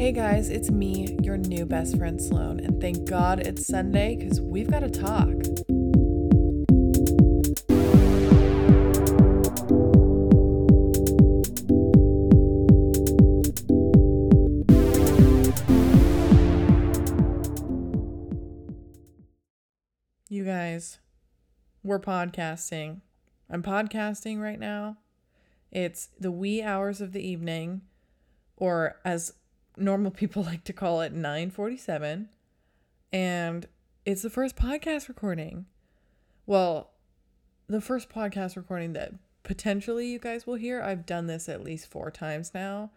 Hey guys, it's me, your new best friend Sloan, and thank God it's Sunday because we've got to talk. You guys, we're podcasting. I'm podcasting right now. It's the wee hours of the evening, or as normal people like to call it 947 and it's the first podcast recording. Well the first podcast recording that potentially you guys will hear i've done this at least four times now.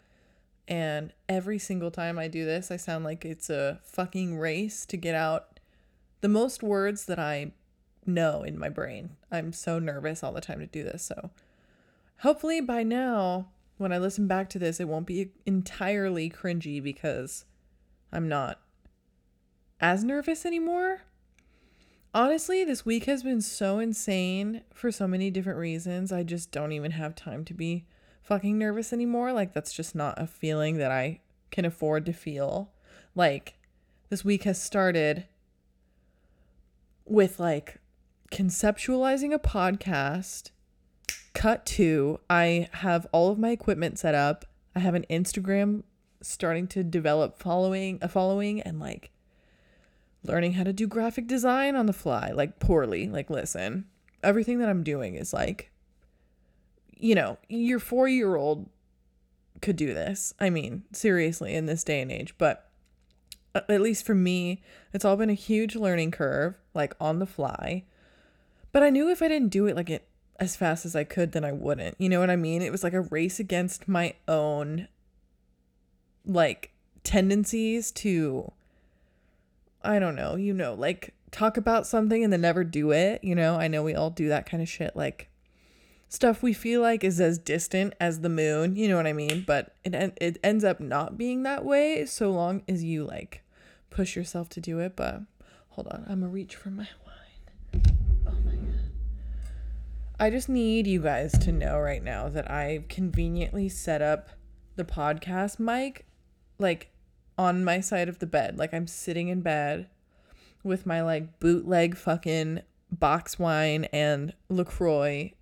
And every single time i do this i sound like it's a fucking race to get out the most words that i know in my brain. I'm so nervous all the time to do this so hopefully by now when I listen back to this, it won't be entirely cringy because I'm not as nervous anymore. Honestly, this week has been so insane for so many different reasons. I just don't even have time to be fucking nervous anymore. Like, that's just not a feeling that I can afford to feel. Like, this week has started with like conceptualizing a podcast cut to I have all of my equipment set up. I have an Instagram starting to develop following a following and like learning how to do graphic design on the fly, like poorly. Like listen, everything that I'm doing is like you know, your 4-year-old could do this. I mean, seriously in this day and age, but uh, at least for me, it's all been a huge learning curve, like on the fly. But I knew if I didn't do it like it as fast as I could, then I wouldn't. You know what I mean? It was like a race against my own like tendencies to I don't know, you know, like talk about something and then never do it, you know? I know we all do that kind of shit like stuff we feel like is as distant as the moon, you know what I mean? But it it ends up not being that way so long as you like push yourself to do it, but hold on, I'm gonna reach for my I just need you guys to know right now that I've conveniently set up the podcast mic like on my side of the bed. Like I'm sitting in bed with my like bootleg fucking box wine and LaCroix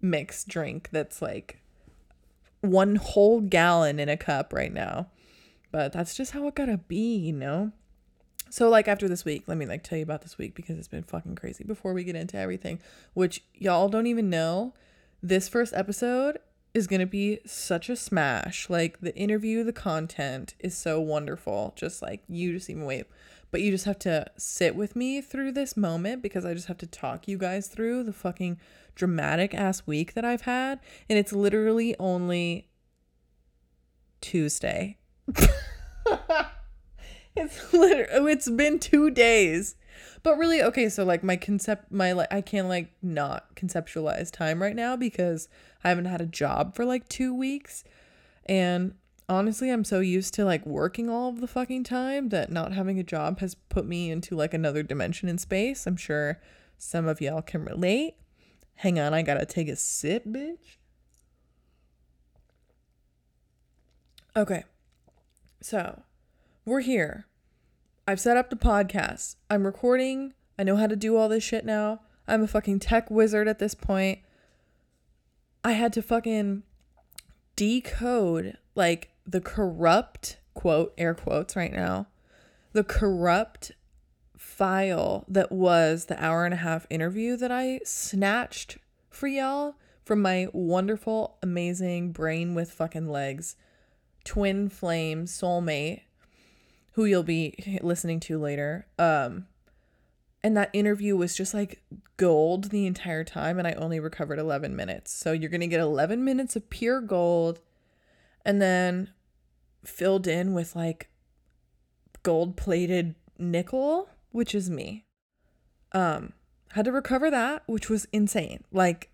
mixed drink that's like one whole gallon in a cup right now. But that's just how it gotta be, you know? So like after this week, let me like tell you about this week because it's been fucking crazy before we get into everything, which y'all don't even know. This first episode is going to be such a smash. Like the interview, the content is so wonderful. Just like you just even wait. But you just have to sit with me through this moment because I just have to talk you guys through the fucking dramatic ass week that I've had. And it's literally only Tuesday. It's literally oh, it's been two days. But really, okay, so like my concept my like I can't like not conceptualize time right now because I haven't had a job for like two weeks. And honestly, I'm so used to like working all of the fucking time that not having a job has put me into like another dimension in space. I'm sure some of y'all can relate. Hang on, I gotta take a sip, bitch. Okay. So we're here. I've set up the podcast. I'm recording. I know how to do all this shit now. I'm a fucking tech wizard at this point. I had to fucking decode like the corrupt quote, air quotes right now, the corrupt file that was the hour and a half interview that I snatched for y'all from my wonderful, amazing brain with fucking legs, twin flame soulmate who you'll be listening to later. Um, and that interview was just like gold the entire time, and I only recovered 11 minutes. So you're gonna get 11 minutes of pure gold, and then filled in with like gold plated nickel, which is me. Um, had to recover that, which was insane. Like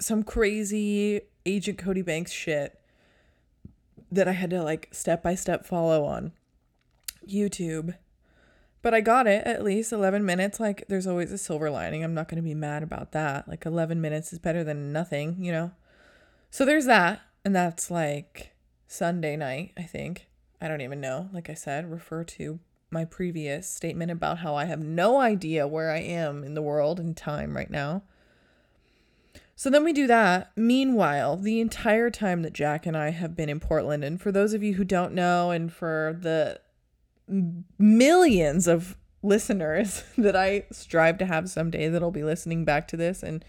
some crazy Agent Cody Banks shit that I had to like step by step follow on. YouTube. But I got it at least 11 minutes. Like, there's always a silver lining. I'm not going to be mad about that. Like, 11 minutes is better than nothing, you know? So there's that. And that's like Sunday night, I think. I don't even know. Like I said, refer to my previous statement about how I have no idea where I am in the world and time right now. So then we do that. Meanwhile, the entire time that Jack and I have been in Portland, and for those of you who don't know, and for the millions of listeners that I strive to have someday that'll be listening back to this and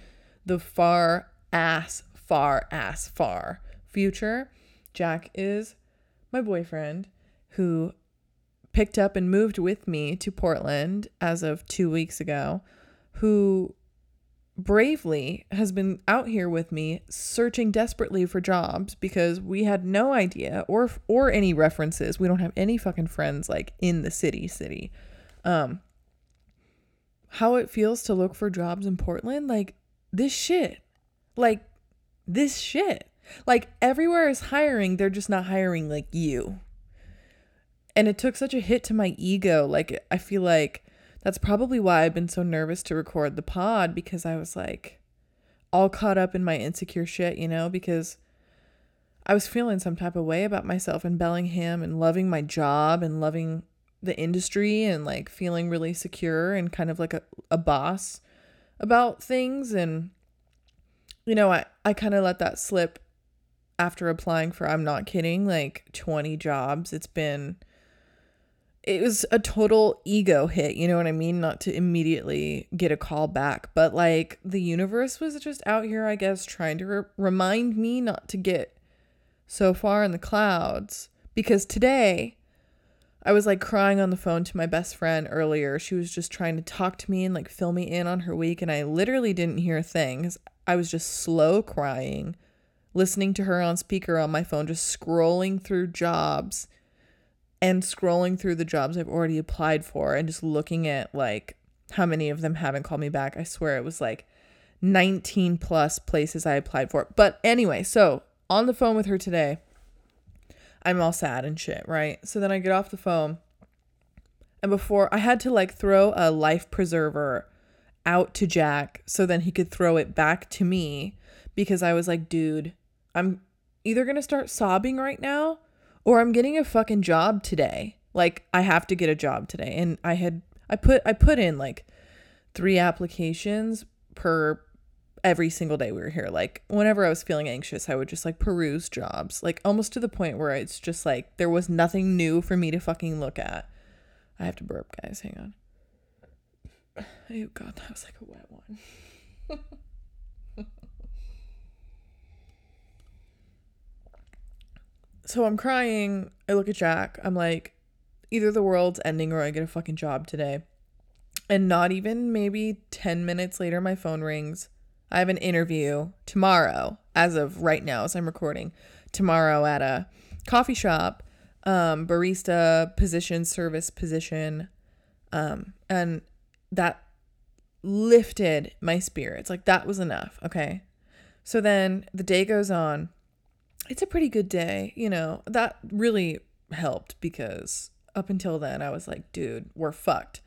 the far ass, far ass, far future, Jack is my boyfriend who picked up and moved with me to Portland as of two weeks ago, who bravely has been out here with me searching desperately for jobs because we had no idea or or any references. We don't have any fucking friends like in the city city. Um how it feels to look for jobs in Portland like this shit. Like this shit. Like everywhere is hiring, they're just not hiring like you. And it took such a hit to my ego. Like I feel like that's probably why I've been so nervous to record the pod because I was like all caught up in my insecure shit, you know, because I was feeling some type of way about myself in Bellingham and loving my job and loving the industry and like feeling really secure and kind of like a, a boss about things and you know, I, I kind of let that slip after applying for I'm not kidding, like 20 jobs. It's been it was a total ego hit, you know what I mean? Not to immediately get a call back, but like the universe was just out here, I guess, trying to re- remind me not to get so far in the clouds. Because today, I was like crying on the phone to my best friend earlier. She was just trying to talk to me and like fill me in on her week, and I literally didn't hear a thing. I was just slow crying, listening to her on speaker on my phone, just scrolling through jobs and scrolling through the jobs I've already applied for and just looking at like how many of them haven't called me back. I swear it was like 19 plus places I applied for. But anyway, so on the phone with her today, I'm all sad and shit, right? So then I get off the phone and before I had to like throw a life preserver out to Jack so then he could throw it back to me because I was like, dude, I'm either going to start sobbing right now or I'm getting a fucking job today. Like I have to get a job today. And I had I put I put in like three applications per every single day we were here. Like whenever I was feeling anxious, I would just like peruse jobs. Like almost to the point where it's just like there was nothing new for me to fucking look at. I have to burp, guys. Hang on. Oh god, that was like a wet one. so I'm crying. I look at Jack. I'm like, either the world's ending or I get a fucking job today. And not even maybe 10 minutes later, my phone rings. I have an interview tomorrow, as of right now, as I'm recording, tomorrow at a coffee shop, um, barista position, service position. Um, and that lifted my spirits. Like that was enough. Okay. So then the day goes on it's a pretty good day. You know, that really helped because up until then I was like, dude, we're fucked.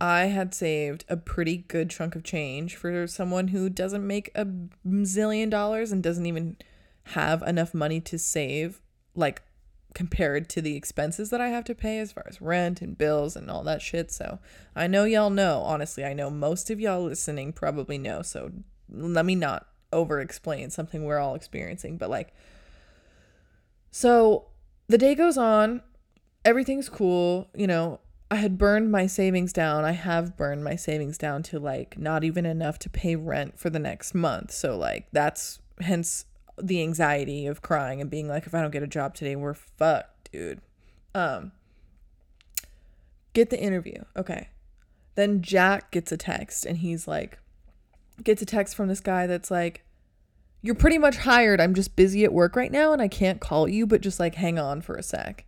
I had saved a pretty good chunk of change for someone who doesn't make a zillion dollars and doesn't even have enough money to save, like compared to the expenses that I have to pay as far as rent and bills and all that shit. So I know y'all know, honestly, I know most of y'all listening probably know. So let me not over explain something we're all experiencing, but like so the day goes on, everything's cool. You know, I had burned my savings down. I have burned my savings down to like not even enough to pay rent for the next month. So, like, that's hence the anxiety of crying and being like, if I don't get a job today, we're fucked, dude. Um, get the interview. Okay. Then Jack gets a text and he's like, gets a text from this guy that's like, you're pretty much hired. I'm just busy at work right now and I can't call you, but just like hang on for a sec.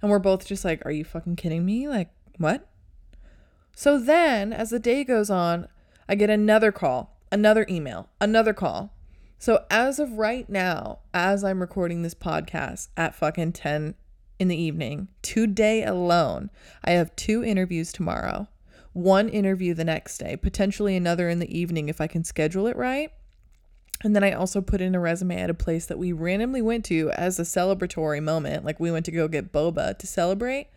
And we're both just like, are you fucking kidding me? Like, what? So then, as the day goes on, I get another call, another email, another call. So as of right now, as I'm recording this podcast at fucking 10 in the evening, today alone, I have two interviews tomorrow, one interview the next day, potentially another in the evening if I can schedule it right And then I also put in a resume at a place that we randomly went to as a celebratory moment. Like we went to go get boba to celebrate.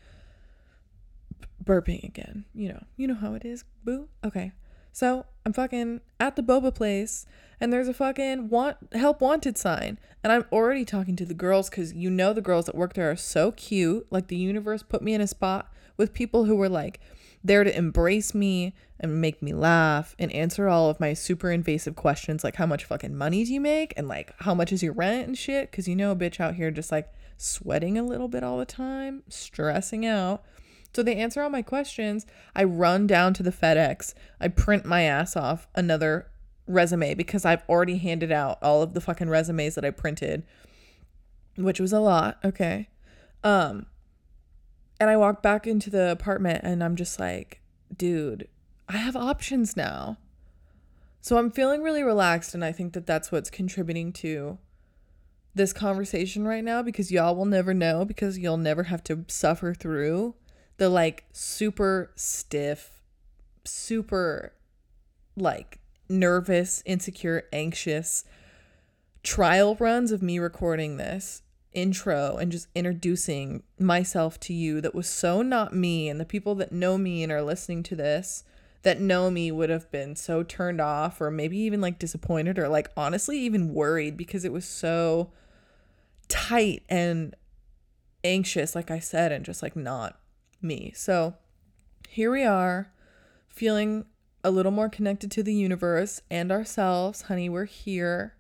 Burping again. You know, you know how it is, boo. Okay. So I'm fucking at the boba place and there's a fucking want help wanted sign. And I'm already talking to the girls because you know the girls that work there are so cute. Like the universe put me in a spot with people who were like there to embrace me and make me laugh and answer all of my super invasive questions like how much fucking money do you make? And like how much is your rent and shit? Because you know a bitch out here just like sweating a little bit all the time stressing out. So they answer all my questions. I run down to the fedex. I print my ass off another resume because i've already handed out all of the fucking resumes that i printed which was a lot okay? Um and I walk back into the apartment and I'm just like, dude, I have options now. So I'm feeling really relaxed. And I think that that's what's contributing to this conversation right now because y'all will never know because you'll never have to suffer through the like super stiff, super like nervous, insecure, anxious trial runs of me recording this intro and just introducing myself to you that was so not me and the people that know me and are listening to this that know me would have been so turned off or maybe even like disappointed or like honestly even worried because it was so tight and anxious like I said and just like not me. So here we are feeling a little more connected to the universe and ourselves. Honey, we're here.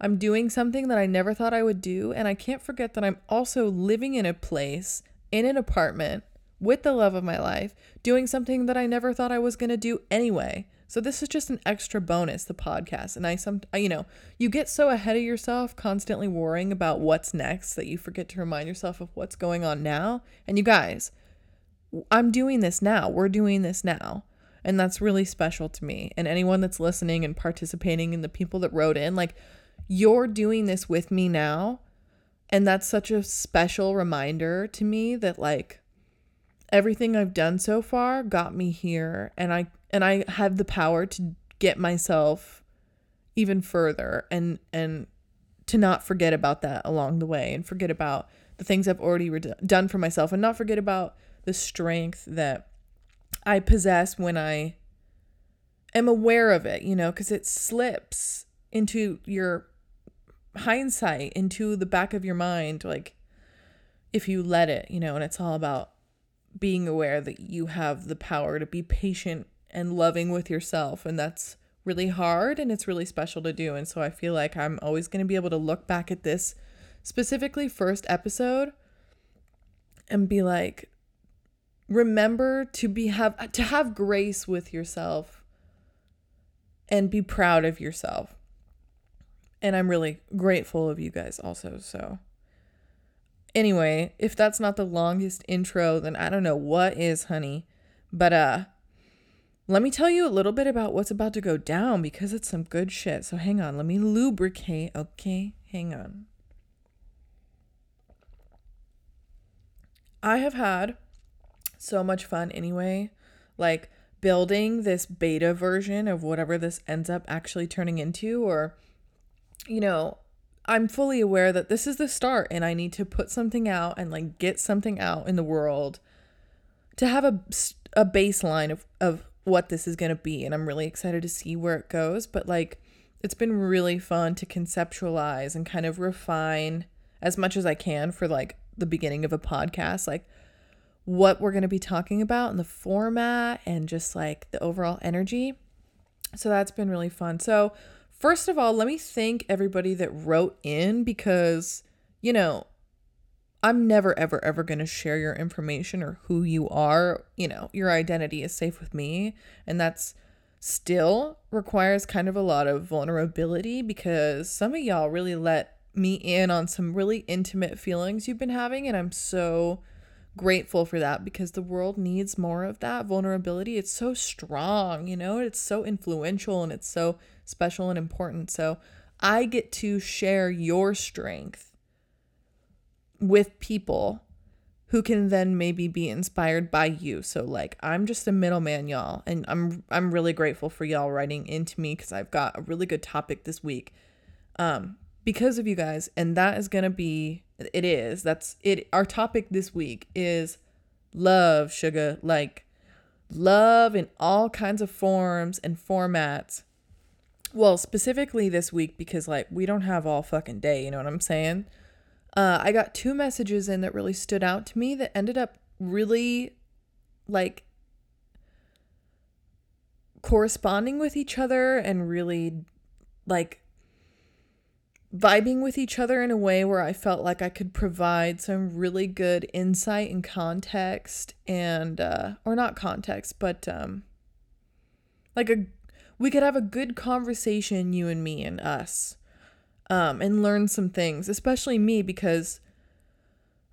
I'm doing something that I never thought I would do. And I can't forget that I'm also living in a place, in an apartment, with the love of my life, doing something that I never thought I was going to do anyway. So this is just an extra bonus, the podcast. And I some you know, you get so ahead of yourself constantly worrying about what's next that you forget to remind yourself of what's going on now. And you guys, I'm doing this now. We're doing this now. And that's really special to me. And anyone that's listening and participating and the people that wrote in like you're doing this with me now. And that's such a special reminder to me that like everything I've done so far got me here and I and I have the power to get myself even further and and to not forget about that along the way and forget about the things I've already re- done for myself and not forget about the strength that I possess when I am aware of it, you know, because it slips into your hindsight into the back of your mind like if you let it you know and it's all about being aware that you have the power to be patient and loving with yourself and that's really hard and it's really special to do and so i feel like i'm always going to be able to look back at this specifically first episode and be like remember to be have to have grace with yourself and be proud of yourself and I'm really grateful of you guys also. So, anyway, if that's not the longest intro, then I don't know what is, honey. But, uh, let me tell you a little bit about what's about to go down because it's some good shit. So, hang on. Let me lubricate. Okay. Hang on. I have had so much fun anyway. Like, building this beta version of whatever this ends up actually turning into, or you know, I'm fully aware that this is the start and I need to put something out and like get something out in the world to have a, a baseline of, of what this is going to be. And I'm really excited to see where it goes. But like, it's been really fun to conceptualize and kind of refine as much as I can for like the beginning of a podcast, like what we're going to be talking about and the format and just like the overall energy. So that's been really fun. So, First of all, let me thank everybody that wrote in because, you know, I'm never, ever, ever going to share your information or who you are. You know, your identity is safe with me. And that's still requires kind of a lot of vulnerability because some of y'all really let me in on some really intimate feelings you've been having. And I'm so grateful for that because the world needs more of that vulnerability. It's so strong, you know, it's so influential and it's so special and important. So I get to share your strength with people who can then maybe be inspired by you. So like I'm just a middleman, y'all, and I'm I'm really grateful for y'all writing into me cuz I've got a really good topic this week. Um because of you guys and that is going to be it is. That's it our topic this week is love, sugar, like love in all kinds of forms and formats. Well, specifically this week because like we don't have all fucking day, you know what I'm saying? Uh, I got two messages in that really stood out to me that ended up really like corresponding with each other and really like vibing with each other in a way where I felt like I could provide some really good insight and context and uh or not context but um like a we could have a good conversation you and me and us um, and learn some things, especially me, because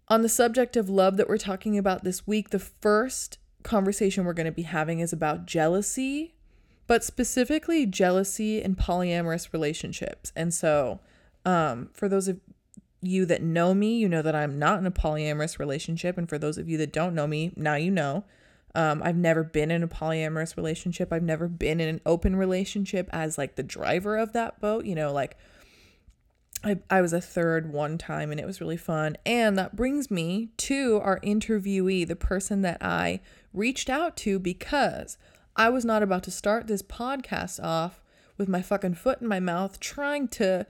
on the subject of love that we're talking about this week, the first conversation we're going to be having is about jealousy, but specifically jealousy in polyamorous relationships. And so, um, for those of you that know me, you know that I'm not in a polyamorous relationship. And for those of you that don't know me, now you know. Um, I've never been in a polyamorous relationship. I've never been in an open relationship as like the driver of that boat, you know, like I, I was a third one time and it was really fun. And that brings me to our interviewee, the person that I reached out to because I was not about to start this podcast off with my fucking foot in my mouth trying to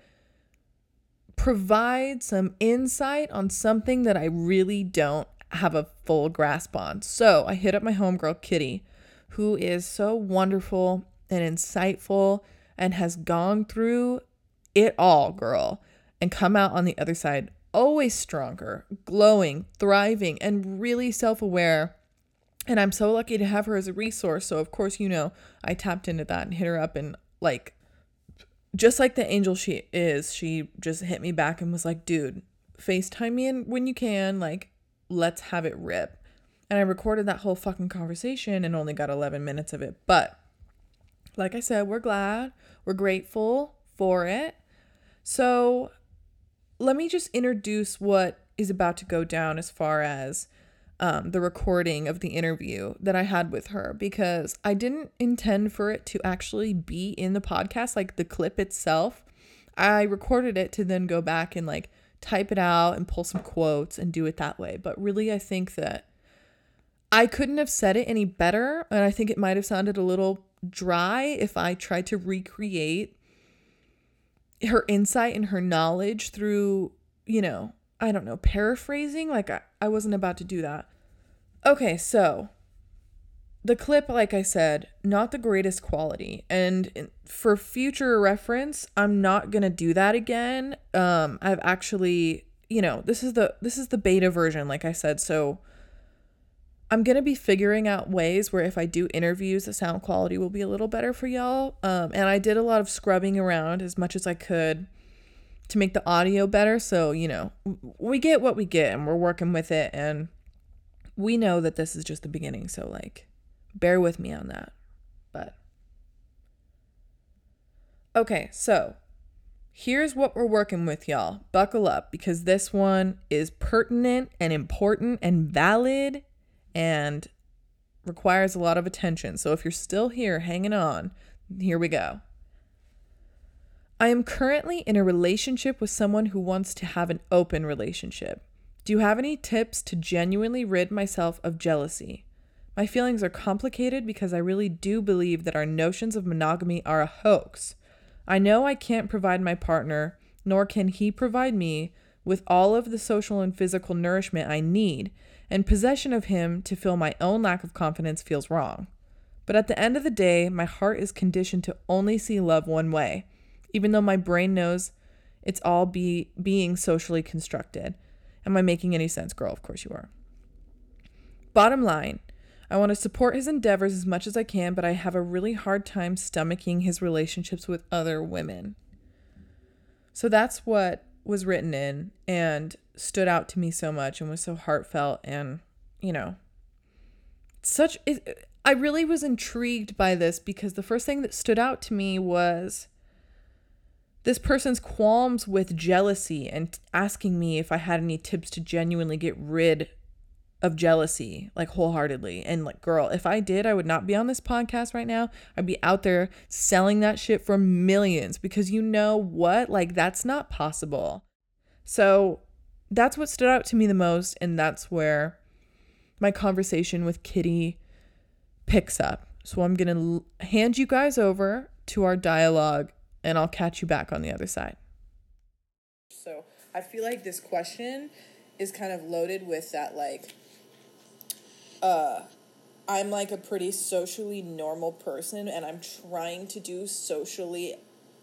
provide some insight on something that I really don't have a full grasp on. So I hit up my homegirl, Kitty, who is so wonderful and insightful and has gone through it all, girl, and come out on the other side always stronger, glowing, thriving, and really self aware. And I'm so lucky to have her as a resource. So, of course, you know, I tapped into that and hit her up. And, like, just like the angel she is, she just hit me back and was like, dude, FaceTime me in when you can. Like, let's have it rip. And I recorded that whole fucking conversation and only got 11 minutes of it. But, like I said, we're glad, we're grateful for it. So, let me just introduce what is about to go down as far as um, the recording of the interview that I had with her because I didn't intend for it to actually be in the podcast, like the clip itself. I recorded it to then go back and like type it out and pull some quotes and do it that way. But really, I think that I couldn't have said it any better. And I think it might have sounded a little dry if I tried to recreate her insight and her knowledge through, you know, I don't know, paraphrasing. Like, I, I wasn't about to do that. Okay, so the clip, like I said, not the greatest quality. And for future reference, I'm not gonna do that again. Um, I've actually, you know, this is the this is the beta version, like I said. So I'm gonna be figuring out ways where if I do interviews, the sound quality will be a little better for y'all. Um, and I did a lot of scrubbing around as much as I could to make the audio better. So you know, we get what we get, and we're working with it. And we know that this is just the beginning. So like, bear with me on that. But okay, so here's what we're working with, y'all. Buckle up because this one is pertinent and important and valid and requires a lot of attention. So if you're still here hanging on, here we go. I am currently in a relationship with someone who wants to have an open relationship. Do you have any tips to genuinely rid myself of jealousy? My feelings are complicated because I really do believe that our notions of monogamy are a hoax. I know I can't provide my partner, nor can he provide me, with all of the social and physical nourishment I need, and possession of him to fill my own lack of confidence feels wrong. But at the end of the day, my heart is conditioned to only see love one way, even though my brain knows it's all be being socially constructed. Am I making any sense, girl? Of course you are. Bottom line, I want to support his endeavors as much as I can, but I have a really hard time stomaching his relationships with other women. So that's what was written in and stood out to me so much and was so heartfelt and you know such it, I really was intrigued by this because the first thing that stood out to me was this person's qualms with jealousy and asking me if I had any tips to genuinely get rid of jealousy, like wholeheartedly. And like, girl, if I did, I would not be on this podcast right now. I'd be out there selling that shit for millions because you know what? Like, that's not possible. So that's what stood out to me the most. And that's where my conversation with Kitty picks up. So I'm going to hand you guys over to our dialogue and I'll catch you back on the other side. So I feel like this question is kind of loaded with that, like, uh, I'm like a pretty socially normal person and I'm trying to do socially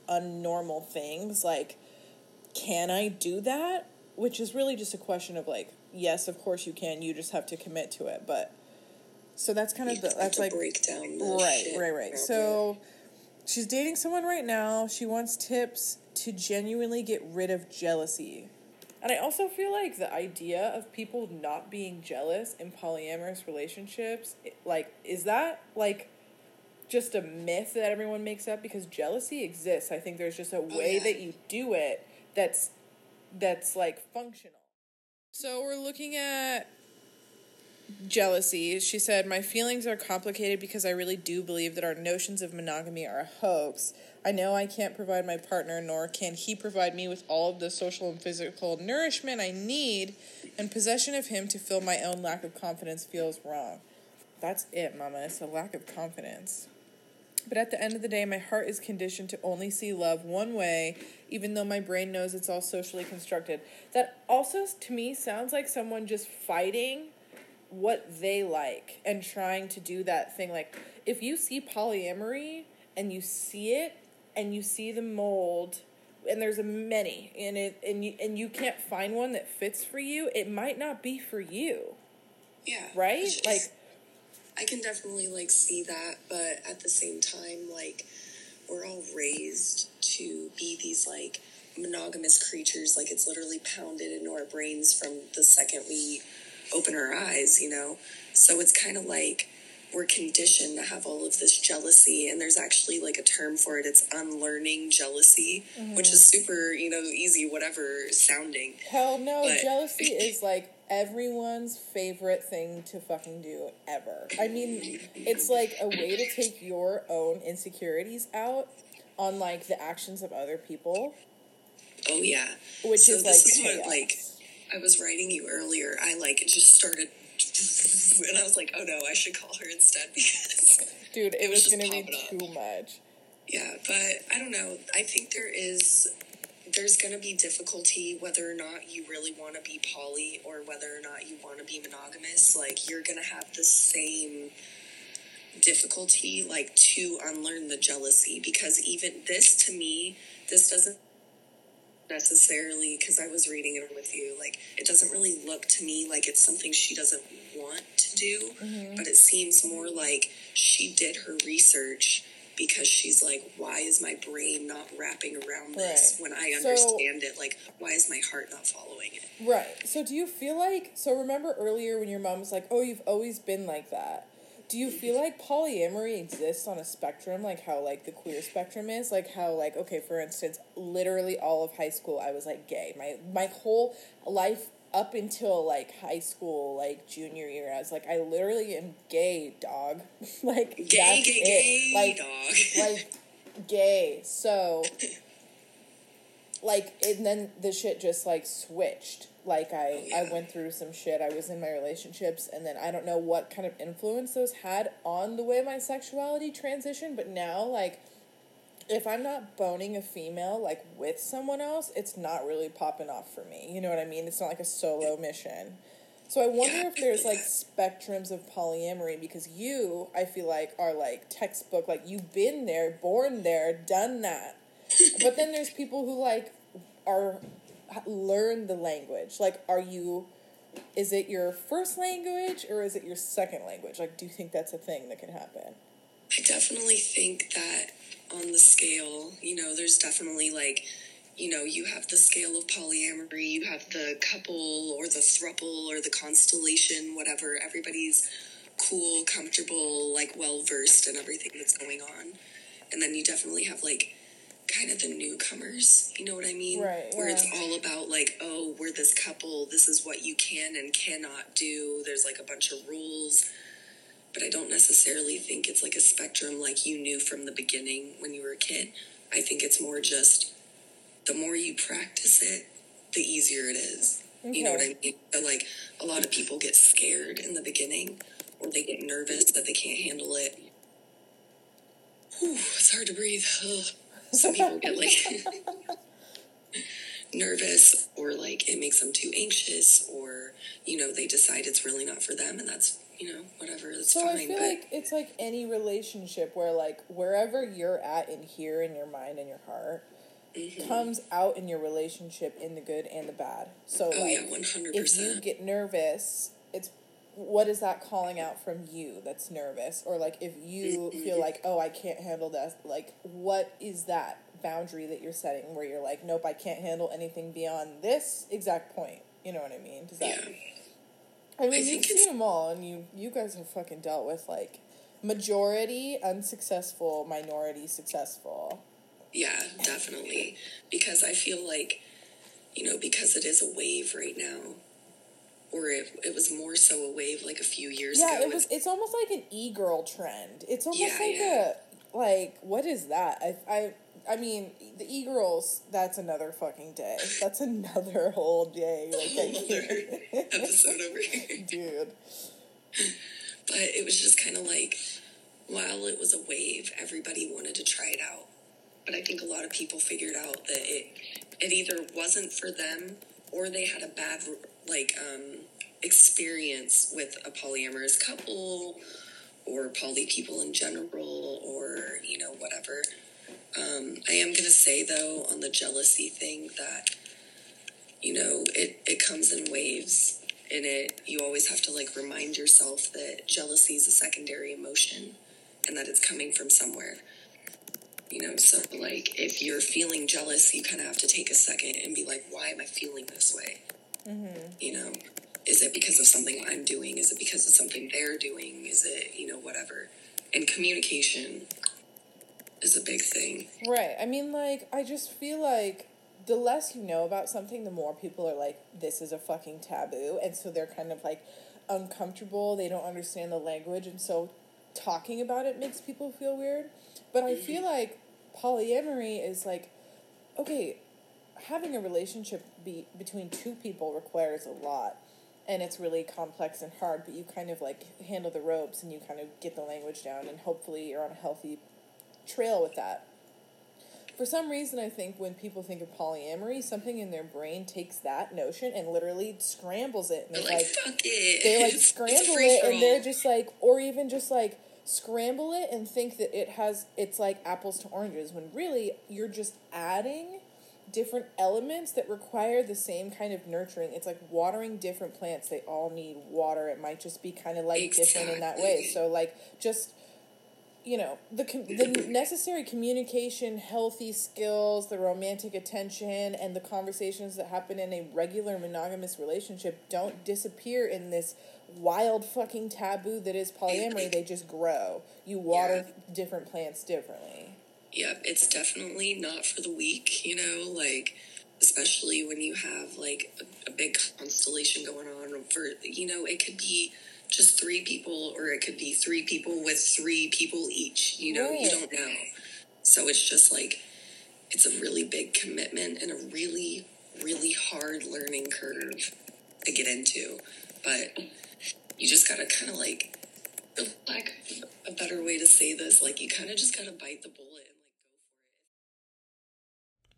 unnormal things. Like, can I do that? Which is really just a question of like, yes, of course you can. You just have to commit to it. But so that's kind of the, that's like break down. right, right, right. So she's dating someone right now. She wants tips to genuinely get rid of jealousy. And I also feel like the idea of people not being jealous in polyamorous relationships, like, is that like just a myth that everyone makes up? Because jealousy exists. I think there's just a oh, way yeah. that you do it that's that's like functional. So we're looking at jealousy. She said, My feelings are complicated because I really do believe that our notions of monogamy are a hoax. I know I can't provide my partner, nor can he provide me with all of the social and physical nourishment I need, and possession of him to fill my own lack of confidence feels wrong. That's it, Mama. It's a lack of confidence. But at the end of the day, my heart is conditioned to only see love one way, even though my brain knows it's all socially constructed. That also, to me, sounds like someone just fighting what they like and trying to do that thing. Like, if you see polyamory and you see it and you see the mold and there's a many and it and you and you can't find one that fits for you, it might not be for you. Yeah. Right? like I can definitely like see that, but at the same time like we're all raised to be these like monogamous creatures like it's literally pounded into our brains from the second we open our eyes, you know? So it's kind of like we're conditioned to have all of this jealousy and there's actually like a term for it. It's unlearning jealousy mm-hmm. which is super you know easy whatever sounding. Hell no but... jealousy is like everyone's favorite thing to fucking do ever. I mean it's like a way to take your own insecurities out on like the actions of other people. Oh yeah. Which so is like, is what, like I was writing you earlier, I like just started, and I was like, oh no, I should call her instead because. Dude, it, it was, was gonna be too up. much. Yeah, but I don't know. I think there is there's going to be difficulty whether or not you really want to be poly or whether or not you want to be monogamous. Like, you're going to have the same difficulty, like, to unlearn the jealousy because even this to me, this doesn't necessarily because I was reading it with you. Like, it doesn't really look to me like it's something she doesn't want to do, mm-hmm. but it seems more like she did her research because she's like, why is my brain not wrapping around this right. when I understand so, it? Like, why is my heart not following it? Right. So, do you feel like, so remember earlier when your mom was like, oh, you've always been like that? Do you feel like polyamory exists on a spectrum? Like how like the queer spectrum is? Like how like okay for instance literally all of high school i was like gay. My my whole life up until like high school like junior year i was like i literally am gay dog. Like gay that's gay it. gay like dog. like gay. So like and then the shit just like switched like I. I went through some shit. I was in my relationships and then i don't know what kind of influence those had on the way my sexuality transitioned but now like if i'm not boning a female like with someone else it's not really popping off for me. You know what i mean? It's not like a solo mission. So i wonder if there's like spectrums of polyamory because you i feel like are like textbook like you've been there born there done that. But then there's people who like are learn the language. Like, are you? Is it your first language or is it your second language? Like, do you think that's a thing that can happen? I definitely think that on the scale, you know, there's definitely like, you know, you have the scale of polyamory, you have the couple or the thruple or the constellation, whatever. Everybody's cool, comfortable, like well versed in everything that's going on. And then you definitely have like kind of the newcomers. You know what I mean? Right, Where it's all about like, oh, we're this couple. This is what you can and cannot do. There's like a bunch of rules. But I don't necessarily think it's like a spectrum like you knew from the beginning when you were a kid. I think it's more just the more you practice it, the easier it is. You know what I mean? So like a lot of people get scared in the beginning or they get nervous that they can't handle it. Whew, it's hard to breathe. Ugh. Some people get like nervous or like it makes them too anxious or you know they decide it's really not for them and that's you know whatever it's So fine I feel but like it's like any relationship where like wherever you're at in here in your mind and your heart Mm-hmm. comes out in your relationship in the good and the bad. So oh like yeah 100% if you get nervous, what is that calling out from you that's nervous? Or like if you Mm-hmm. feel like, oh, I can't handle this, like what is that boundary that you're setting where you're like, nope, I can't handle anything beyond this exact point. You know what I mean? Does that yeah I mean, I you've seen them all, and you you guys have fucking dealt with like majority unsuccessful, minority successful. Yeah, definitely. Because I feel like, you know, because it is a wave right now, or it, it was more so a wave like a few years Yeah, ago. Yeah, it was. It's almost like an e girl trend. It's almost Yeah, like yeah. a like what is that? I I I mean the e girls. That's another fucking day. That's another whole day. Like Another episode over here. dude. But it was just kind of like, while it was a wave, everybody wanted to try it out. But I think a lot of people figured out that it it either wasn't for them or they had a bad like um, experience with a polyamorous couple or poly people in general or you know whatever. Um, I am gonna say though on the jealousy thing that you know it it comes in waves and it you always have to like remind yourself that jealousy is a secondary emotion and that it's coming from somewhere you know so like if you're feeling jealous you kind of have to take a second and be like why am i feeling this way Mm-hmm. you know is it because of something i'm doing is it because of something they're doing is it you know whatever and communication is a big thing Right. I mean, like, I just feel like the less you know about something, the more people are like, this is a fucking taboo. And so they're kind of like uncomfortable. They don't understand the language. And so talking about it makes people feel weird. But I mm-hmm. feel like polyamory is like, okay, having a relationship be, between two people requires a lot. And it's really complex and hard, but you kind of like handle the ropes and you kind of get the language down, and hopefully you're on a healthy trail with that. For some reason, I think when people think of polyamory, something in their brain takes that notion and literally scrambles it. And they're like, like, fuck it they like It's- it's a scramble it and they're just like, or even just like scramble it and think that it has, it's like apples to oranges when really you're just adding different elements that require the same kind of nurturing. It's like watering different plants. They all need water. It might just be kind of like different in that way. So like just you know the com- the necessary communication, healthy skills, the romantic attention, and the conversations that happen in a regular monogamous relationship don't disappear in this wild fucking taboo that is polyamory. They just grow. You water different plants differently. Yep, it's definitely not for the weak, you know, like especially when you have like a, a big constellation going on for you know, it could be just three people or it could be three people with three people each, you know, you don't know. So it's just like it's a really big commitment and a really really hard learning curve to get into. But you just got to kind of like of a better way to say this, like you kind of just got to bite the bullet and like go for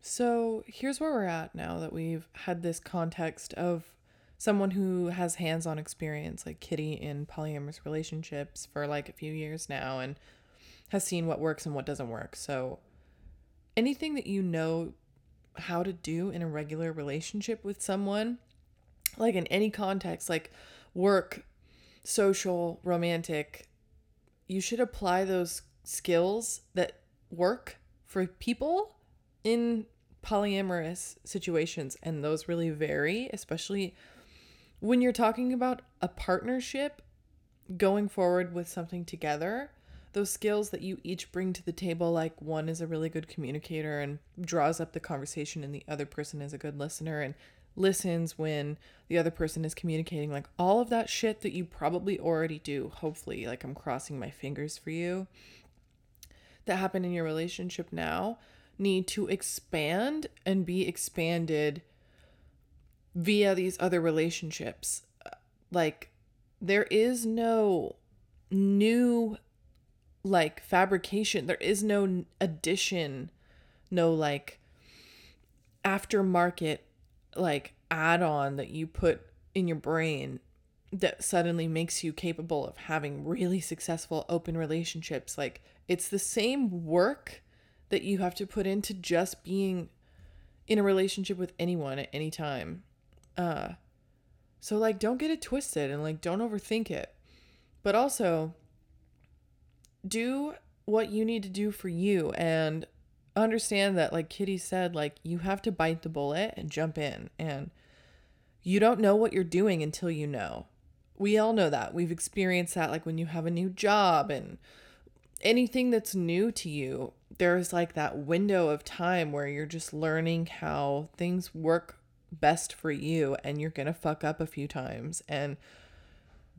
it. So here's where we're at now that we've had this context of someone who has hands on experience, like Kitty, in polyamorous relationships for like a few years now and has seen what works and what doesn't work. So anything that you know how to do in a regular relationship with someone, like in any context, like work, social, romantic, you should apply those skills that work for people in polyamorous situations and those really vary especially when you're talking about a partnership going forward with something together those skills that you each bring to the table like one is a really good communicator and draws up the conversation and the other person is a good listener and listens when the other person is communicating like all of that shit that you probably already do. Hopefully like i'm crossing my fingers for you. That happen in your relationship now need to expand and be expanded via these other relationships. Like there is no new like fabrication. There is no addition no like aftermarket like add-on that you put in your brain that suddenly makes you capable of having really successful open relationships. Like it's the same work that you have to put into just being in a relationship with anyone at any time. Uh so like don't get it twisted and like don't overthink it. But also do what you need to do for you and understand that like kitty said like you have to bite the bullet and jump in. And you don't know what you're doing until you know. We all know that. We've experienced that like when you have a new job and anything that's new to you there's like that window of time where you're just learning how things work best for you and you're gonna fuck up a few times and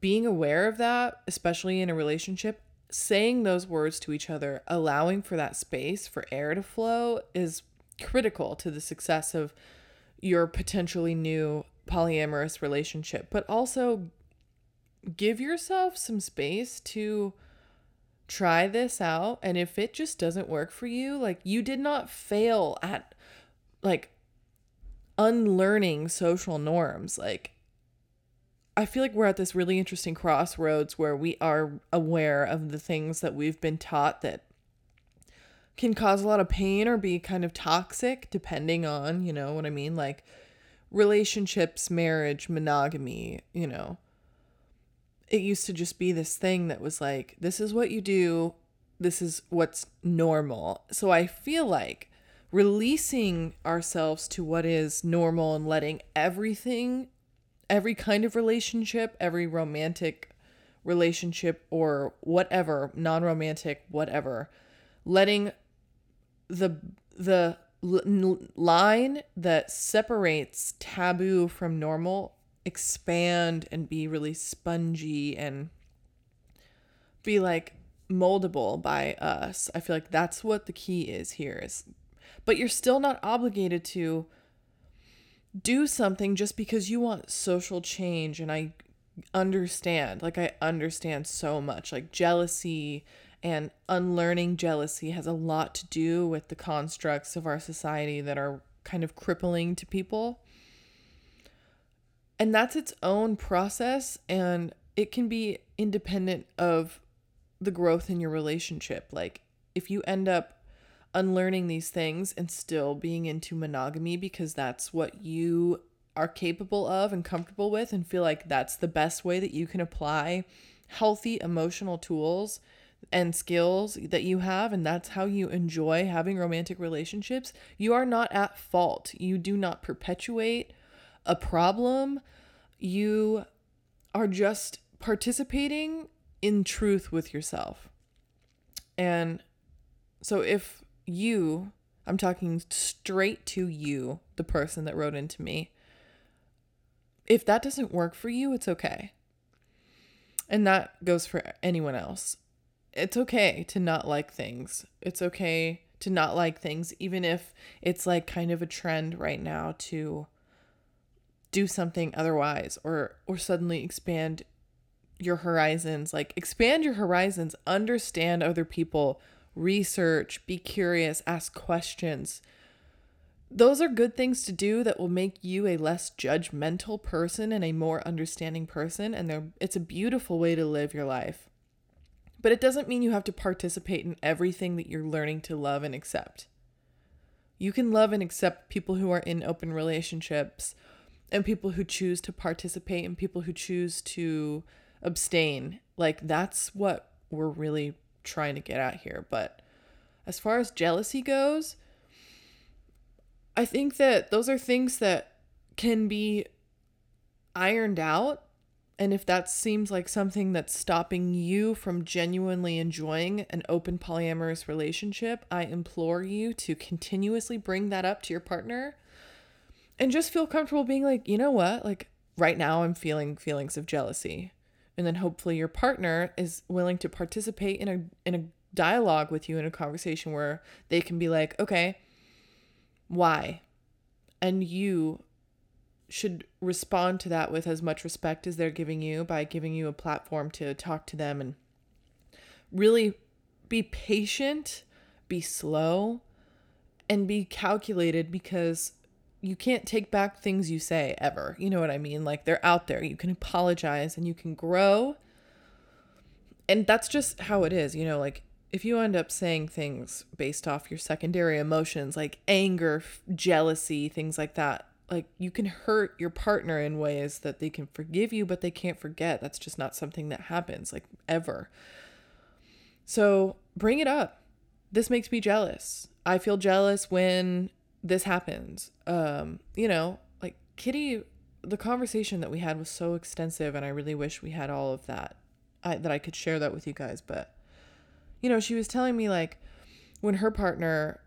being aware of that especially in a relationship saying those words to each other, allowing for that space for air to flow is critical to the success of your potentially new polyamorous relationship. But also give yourself some space to try this out and if it just doesn't work for you, like you did not fail at like unlearning social norms. Like I feel like we're at this really interesting crossroads where we are aware of the things that we've been taught that can cause a lot of pain or be kind of toxic, depending on, you know what I mean? Like relationships, marriage, monogamy, you know. It used to just be this thing that was like, this is what you do, this is what's normal. So I feel like releasing ourselves to what is normal and letting everything every kind of relationship, every romantic relationship or whatever, non-romantic, whatever, letting the the line that separates taboo from normal expand and be really spongy and be like moldable by us. I feel like that's what the key is here is but you're still not obligated to do something just because you want social change and I understand like I understand so much like jealousy and unlearning jealousy has a lot to do with the constructs of our society that are kind of crippling to people and that's its own process and it can be independent of the growth in your relationship like if you end up unlearning these things and still being into monogamy because that's what you are capable of and comfortable with and feel like that's the best way that you can apply healthy emotional tools and skills that you have and that's how you enjoy having romantic relationships, you are not at fault. You do not perpetuate a problem. You are just participating in truth with yourself. And so if you, I'm talking straight to you, the person that wrote into me. If that doesn't work for you, it's okay. And that goes for anyone else. It's okay to not like things. It's okay to not like things, even if it's like kind of a trend right now to do something otherwise or or suddenly expand your horizons like expand your horizons understand other people research, be curious, ask questions. Those are good things to do that will make you a less judgmental person and a more understanding person and it's a beautiful way to live your life. But it doesn't mean you have to participate in everything that you're learning to love and accept. You can love and accept people who are in open relationships and people who choose to participate and people who choose to abstain. Like that's what we're really trying to get at here. But as far as jealousy goes, I think that those are things that can be ironed out And if that seems like something that's stopping you from genuinely enjoying an open polyamorous relationship, I implore you to continuously bring that up to your partner and just feel comfortable being like, you know what? Like, right now I'm feeling feelings of jealousy. And then hopefully your partner is willing to participate in a in a dialogue with you in a conversation where they can be like, okay, why? And you should respond to that with as much respect as they're giving you by giving you a platform to talk to them and really be patient, be slow, and be calculated because you can't take back things you say ever. You know what I mean? Like they're out there. You can apologize and you can grow. And that's just how it is, you know, like if you end up saying things based off your secondary emotions like anger, jealousy, things like that, like you can hurt your partner in ways that they can forgive you but they can't forget that's just not something that happens like ever so bring it up this makes me jealous i feel jealous when this happens. Um you know like kitty the conversation that we had was so extensive and i really wish we had all of that. I, that i could share that with you guys but you know she was telling me like when her partner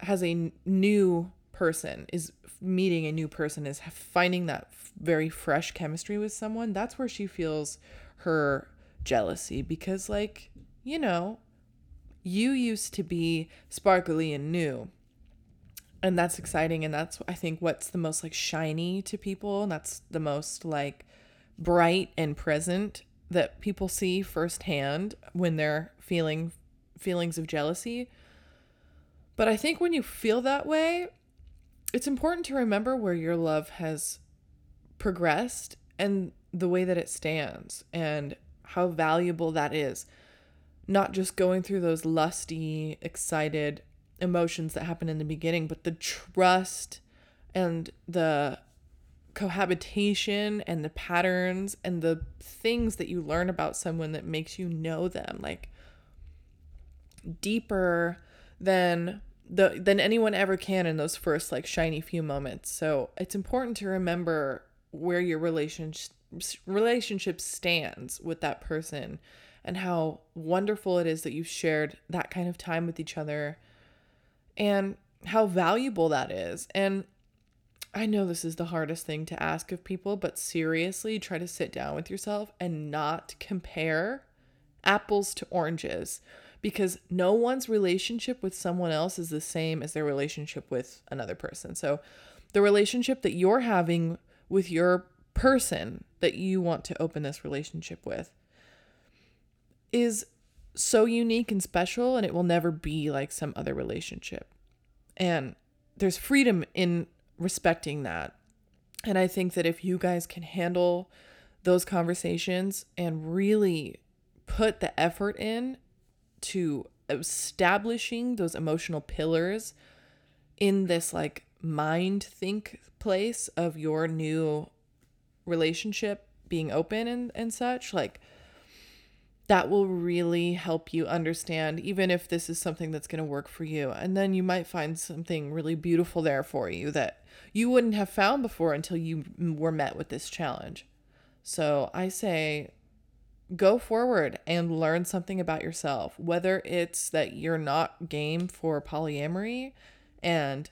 has a new person is meeting a new person is finding that very fresh chemistry with someone that's where she feels her jealousy because like you know you used to be sparkly and new and that's exciting and that's i think what's the most like shiny to people and that's the most like bright and present that people see firsthand when they're feeling feelings of jealousy but i think when you feel that way it's important to remember where your love has progressed and the way that it stands and how valuable that is. Not just going through those lusty, excited emotions that happen in the beginning, but the trust and the cohabitation and the patterns and the things that you learn about someone that makes you know them like deeper than the than anyone ever can in those first like shiny few moments. So it's important to remember where your relationship relationship stands with that person and how wonderful it is that you've shared that kind of time with each other and how valuable that is. And I know this is the hardest thing to ask of people, but seriously, try to sit down with yourself and not compare apples to oranges because no one's relationship with someone else is the same as their relationship with another person. So the relationship that you're having with your person that you want to open this relationship with is so unique and special and it will never be like some other relationship. And there's freedom in respecting that. And I think that if you guys can handle those conversations and really put the effort in to establishing those emotional pillars in this like mind think place of your new relationship being open and, and such like that will really help you understand even if this is something that's going to work for you. And then you might find something really beautiful there for you that you wouldn't have found before until you were met with this challenge. So i say go forward and learn something about yourself, whether it's that you're not game for polyamory and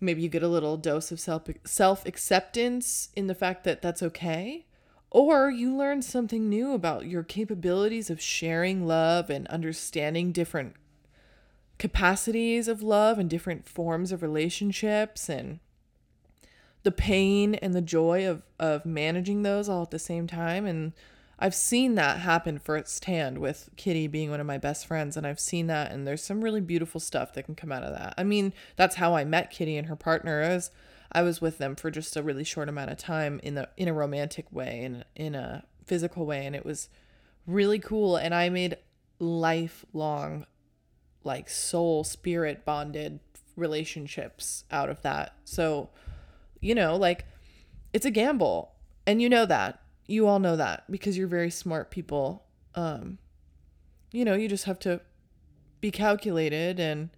maybe you get a little dose of self self acceptance in the fact that that's okay or you learn something new about your capabilities of sharing love and understanding different capacities of love and different forms of relationships and the pain and the joy of of managing those all at the same time and I've seen that happen firsthand with Kitty being one of my best friends, and I've seen that, and there's some really beautiful stuff that can come out of that. I mean, that's how I met Kitty and her partner. As I was with them for just a really short amount of time in the in a romantic way and in, a physical way, and it was really cool. And I made lifelong, like soul spirit bonded relationships out of that. So, you know, like it's a gamble, and you know that you all know that because you're very smart people. Um, you know, you just have to be calculated and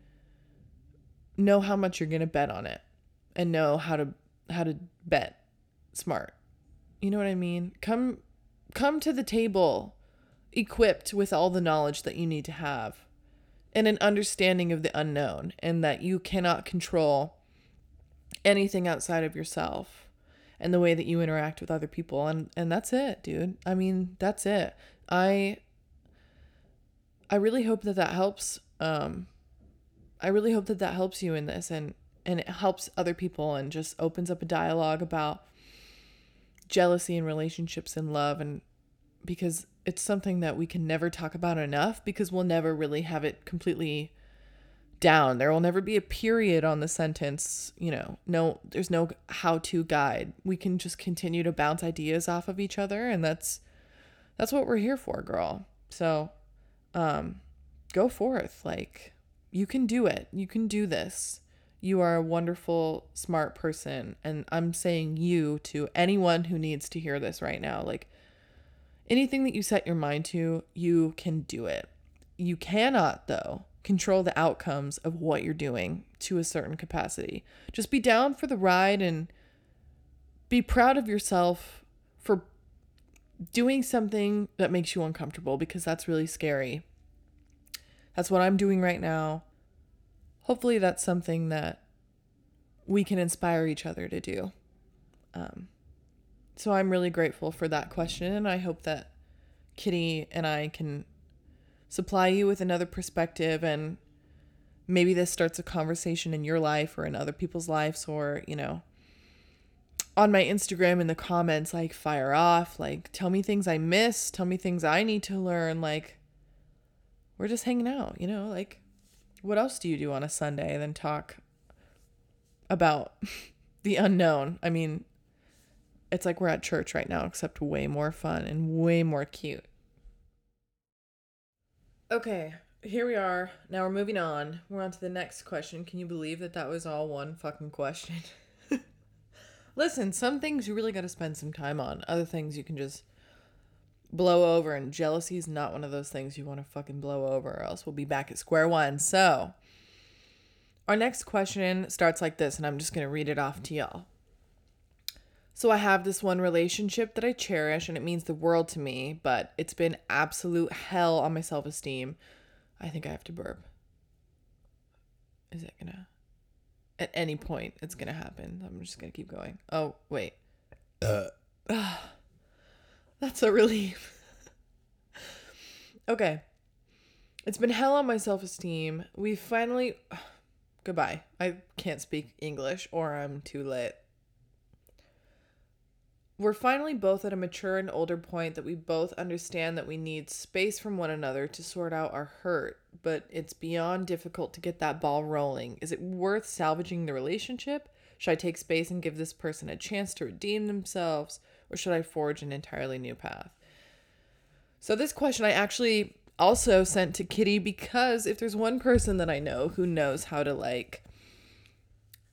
know how much you're going to bet on it and know how to how to bet smart. You know what I mean? Come come to the table equipped with all the knowledge that you need to have and an understanding of the unknown and that you cannot control anything outside of yourself and the way that you interact with other people and and that's it dude i mean that's it i i really hope that that helps um i really hope that that helps you in this and and it helps other people and just opens up a dialogue about jealousy and relationships and love and because it's something that we can never talk about enough because we'll never really have it completely down. There will never be a period on the sentence, you know. No there's no how-to guide. We can just continue to bounce ideas off of each other and that's that's what we're here for, girl. So, um go forth. Like you can do it. You can do this. You are a wonderful, smart person and I'm saying you to anyone who needs to hear this right now. Like anything that you set your mind to, you can do it. You cannot though control the outcomes of what you're doing to a certain capacity. Just be down for the ride and be proud of yourself for doing something that makes you uncomfortable because that's really scary. That's what I'm doing right now. Hopefully, that's something that we can inspire each other to do. Um, so I'm really grateful for that question, and I hope that Kitty and I can supply you with another perspective and maybe this starts a conversation in your life or in other people's lives or you know on my instagram in the comments like fire off like tell me things i miss tell me things i need to learn like we're just hanging out you know like what else do you do on a sunday than talk about the unknown i mean it's like we're at church right now except way more fun and way more cute Okay, here we are. Now we're moving on. We're on to the next question. Can you believe that that was all one fucking question? Listen, some things you really got to spend some time on. Other things you can just blow over, and jealousy is not one of those things you want to fucking blow over, or else we'll be back at square one. So, our next question starts like this, and I'm just going to read it off to y'all. So I have this one relationship that I cherish and it means the world to me, but it's been absolute hell on my self esteem. I think I have to burp. Is it gonna? At any point, it's gonna happen. I'm just gonna keep going. Oh, wait. Uh. That's a relief. okay. It's been hell on my self esteem. We finally. Goodbye. I can't speak English or I'm too lit we're finally both at a mature and older point that we both understand that we need space from one another to sort out our hurt, but it's beyond difficult to get that ball rolling. Is it worth salvaging the relationship? Should I take space and give this person a chance to redeem themselves, or should I forge an entirely new path? So, this question I actually also sent to Kitty because if there's one person that I know who knows how to like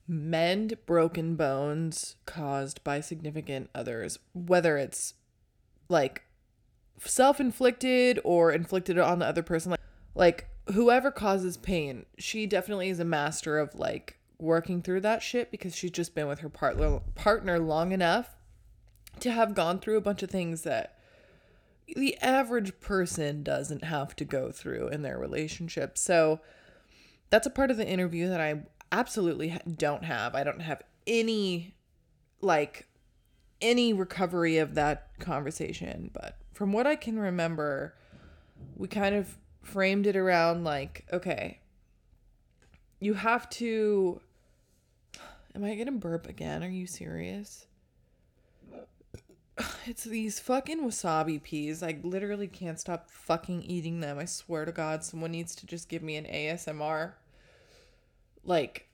mend broken bones caused by significant others, whether it's like self inflicted or inflicted on the other person. Like, like whoever causes pain, she definitely is a master of like working through that shit because she's just been with her partner partner long enough to have gone through a bunch of things that the average person doesn't have to go through in their relationship. So that's a part of the interview that I absolutely don't have. I don't have any like any recovery of that conversation, but from what I can remember, we kind of framed it around like, okay, you have to Am I gonna burp again? Are you serious? It's these fucking wasabi peas. I literally can't stop fucking eating them. I swear to God, someone needs to just give me an ASMR like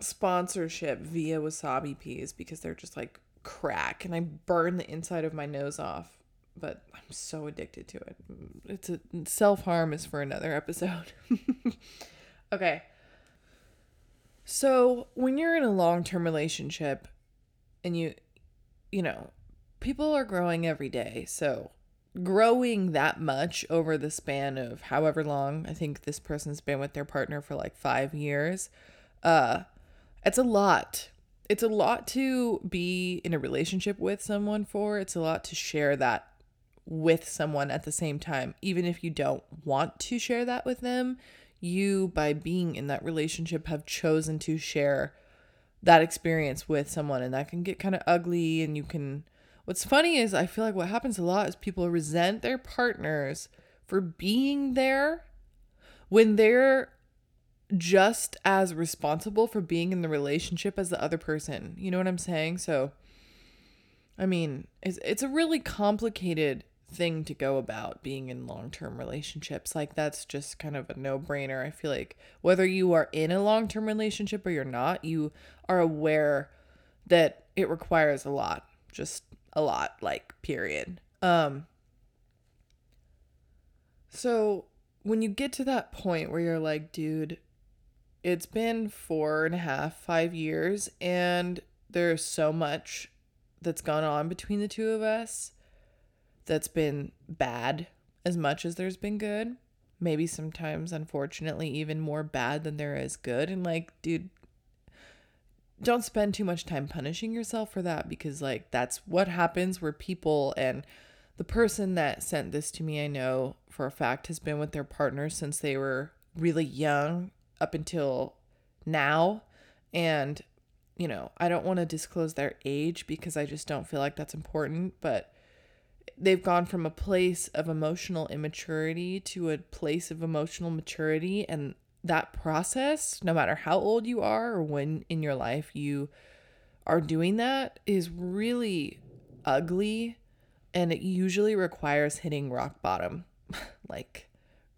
sponsorship via wasabi peas because they're just like crack and I burn the inside of my nose off. But I'm so addicted to it. Mm, it's a self harm is for another episode. okay. So when you're in a long term relationship and you, you know, people are growing every day. So growing that much over the span of however long I think this person's been with their partner for like 5 years uh it's a lot it's a lot to be in a relationship with someone for. It's a lot to share that with someone at the same time, even if you don't want to share that with them. You, by being in that relationship, have chosen to share that experience with someone, and that can get kind of ugly. And you can, what's funny is, I feel like what happens a lot is people resent their partners for being there when they're just as responsible for being in the relationship as the other person. You know what I'm saying? So, I mean, it's, it's a really complicated thing to go about being in long-term relationships like that's just kind of a no-brainer i feel like whether you are in a long-term relationship or you're not you are aware that it requires a lot just a lot like period um so when you get to that point where you're like dude it's been four and a half five years and there's so much that's gone on between the two of us that's been bad as much as there's been good. Maybe sometimes, unfortunately, even more bad than there is good. And like, dude, don't spend too much time punishing yourself for that because, like, that's what happens where people and the person that sent this to me, I know for a fact, has been with their partner since they were really young up until now. And, you know, I don't want to disclose their age because I just don't feel like that's important. But they've gone from a place of emotional immaturity to a place of emotional maturity and that process no matter how old you are or when in your life you are doing that is really ugly and it usually requires hitting rock bottom. Like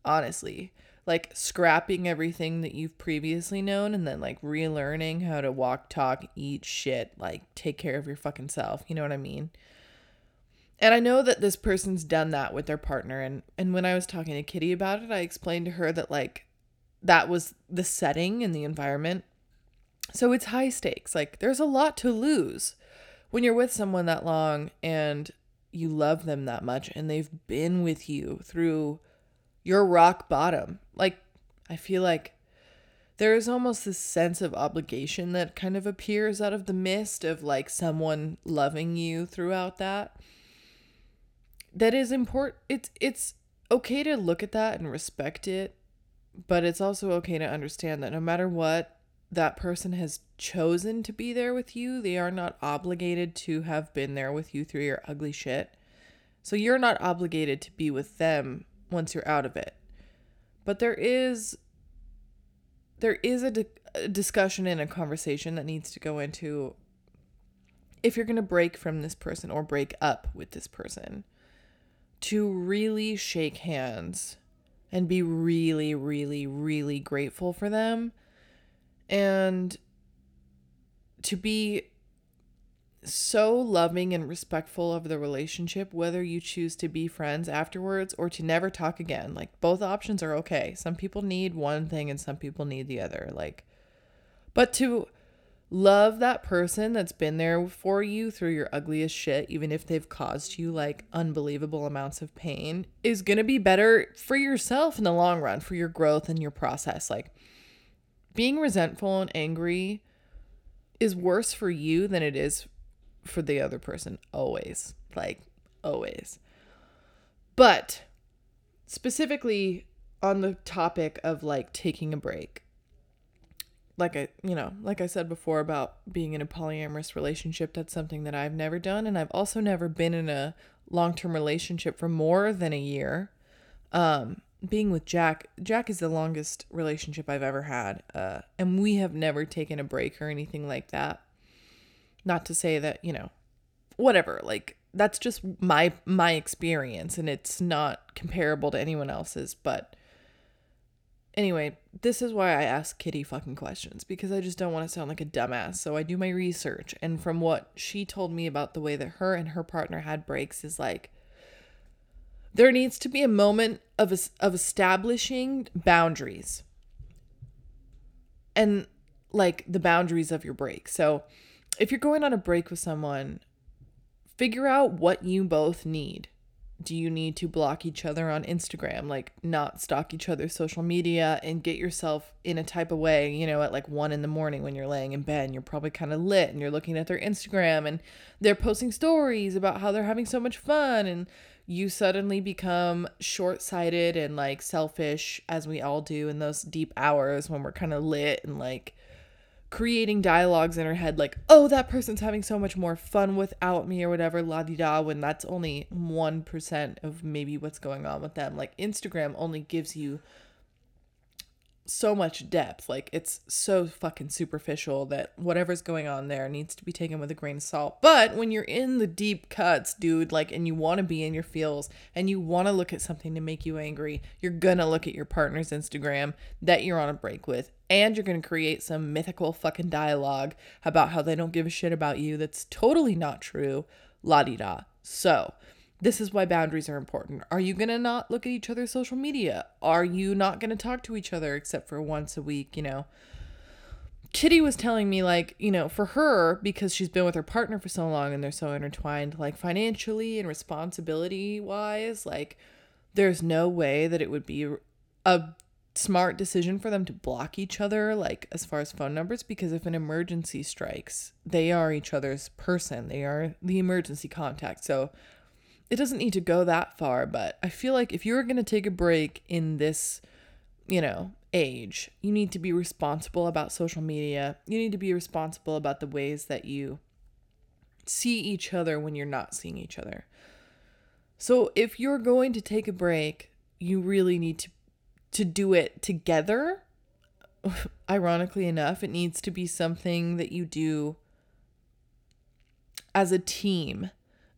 honestly like scrapping everything that you've previously known and then like relearning how to walk talk eat shit like take care of your fucking self you know what i mean? And I know that this person's done that with their partner and and when I was talking to Kitty about it, I explained to her that like that was the setting and the environment. So it's high stakes. Like there's a lot to lose when you're with someone that long and you love them that much and they've been with you through your rock bottom. Like I feel like there is almost this sense of obligation that kind of appears out of the mist of like someone loving you throughout that that is important it's it's okay to look at that and respect it but it's also okay to understand that no matter what that person has chosen to be there with you. They are not obligated to have been there with you through your ugly shit. So you're not obligated to be with them once you're out of it. But there is there is a, di- a discussion and a conversation that needs to go into if you're going to break from this person or break up with this person to really shake hands and be really, really, really grateful for them and to be so loving and respectful of the relationship, whether you choose to be friends afterwards or to never talk again. Like, both options are okay. Some people need one thing and some people need the other. Like, but to love that person that's been there for you through your ugliest shit, even if they've caused you like unbelievable amounts of pain, is to be better for yourself in the long run, for your growth and your process. Like being resentful and angry is worse for you than it is for the other person, always. Like, always. But specifically on the topic of like taking a break like I, you know, like I said before about being in a polyamorous relationship, that's something that I've never done. And I've also never been in a long term relationship for more than a year. Um, being with Jack, Jack is the longest relationship I've ever had. Uh, and we have never taken a break or anything like that. Not to say that, you know, whatever, like that's just my my experience and it's not comparable to anyone else's, but Anyway, this is why I ask Kitty fucking questions because I just don't want to sound like a dumbass. So I do my research, and from what she told me about the way that her and her partner had breaks is like there needs to be a moment of of establishing boundaries. And like the boundaries of your break. So, if you're going on a break with someone, figure out what you both need do you need to block each other on Instagram, like not stalk each other's social media and get yourself in a type of way, you know, at like one in the morning when you're laying in bed and you're probably kind of lit and you're looking at their Instagram and they're posting stories about how they're having so much fun and you suddenly become short sighted and like selfish, as we all do in those deep hours when we're kind of lit and like creating dialogues in her head like, oh, that person's having so much more fun without me or whatever, la di da, when that's only 1% of maybe what's going on with them. Like, Instagram only gives you so much depth. Like it's so fucking superficial that whatever's going on there needs to be taken with a grain of salt. But when you're in the deep cuts, dude, like and you want to be in your feels and you want to look at something to make you angry, you're going to look at your partner's Instagram that you're on a break with and you're going to create some mythical fucking dialogue about how they don't give a shit about you that's totally not true. La di da. So, this is why boundaries are important. Are you going to not look at each other's social media? Are you not going to talk to each other except for once a week, you know? Kitty was telling me, like, you know, for her, because she's been with her partner for so long and they're so intertwined, like, financially and responsibility wise, like, there's no way that it would be a smart decision for them to block each other, like, as far as phone numbers, because if an emergency strikes, they are each other's person, they are the emergency contact. So, it doesn't need to go that far, but I feel like if you're going to take a break in this, you know, age, you need to be responsible about social media. You need to be responsible about the ways that you see each other when you're not seeing each other. So if you're going to take a break, you really need to to do it together. Ironically enough, it needs to be something that you do as a team.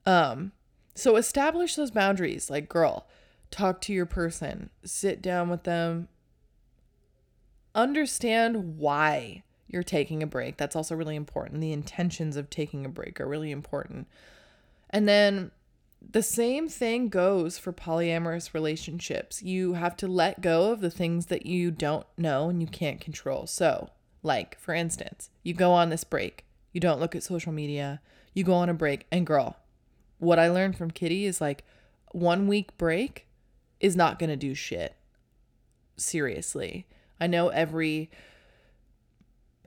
Um so establish those boundaries. Like, girl, talk to your person, sit down with them, understand why you're taking a break. That's also really important. The intentions of taking a break are really important. And then the same thing goes for polyamorous relationships. You have to let go of the things that you don't know and you can't control. So, like, for instance, you go on this break, you don't look at social media, you go on a break, and girl, what I learned from Kitty is like one week break is not going to do shit. Seriously. I know every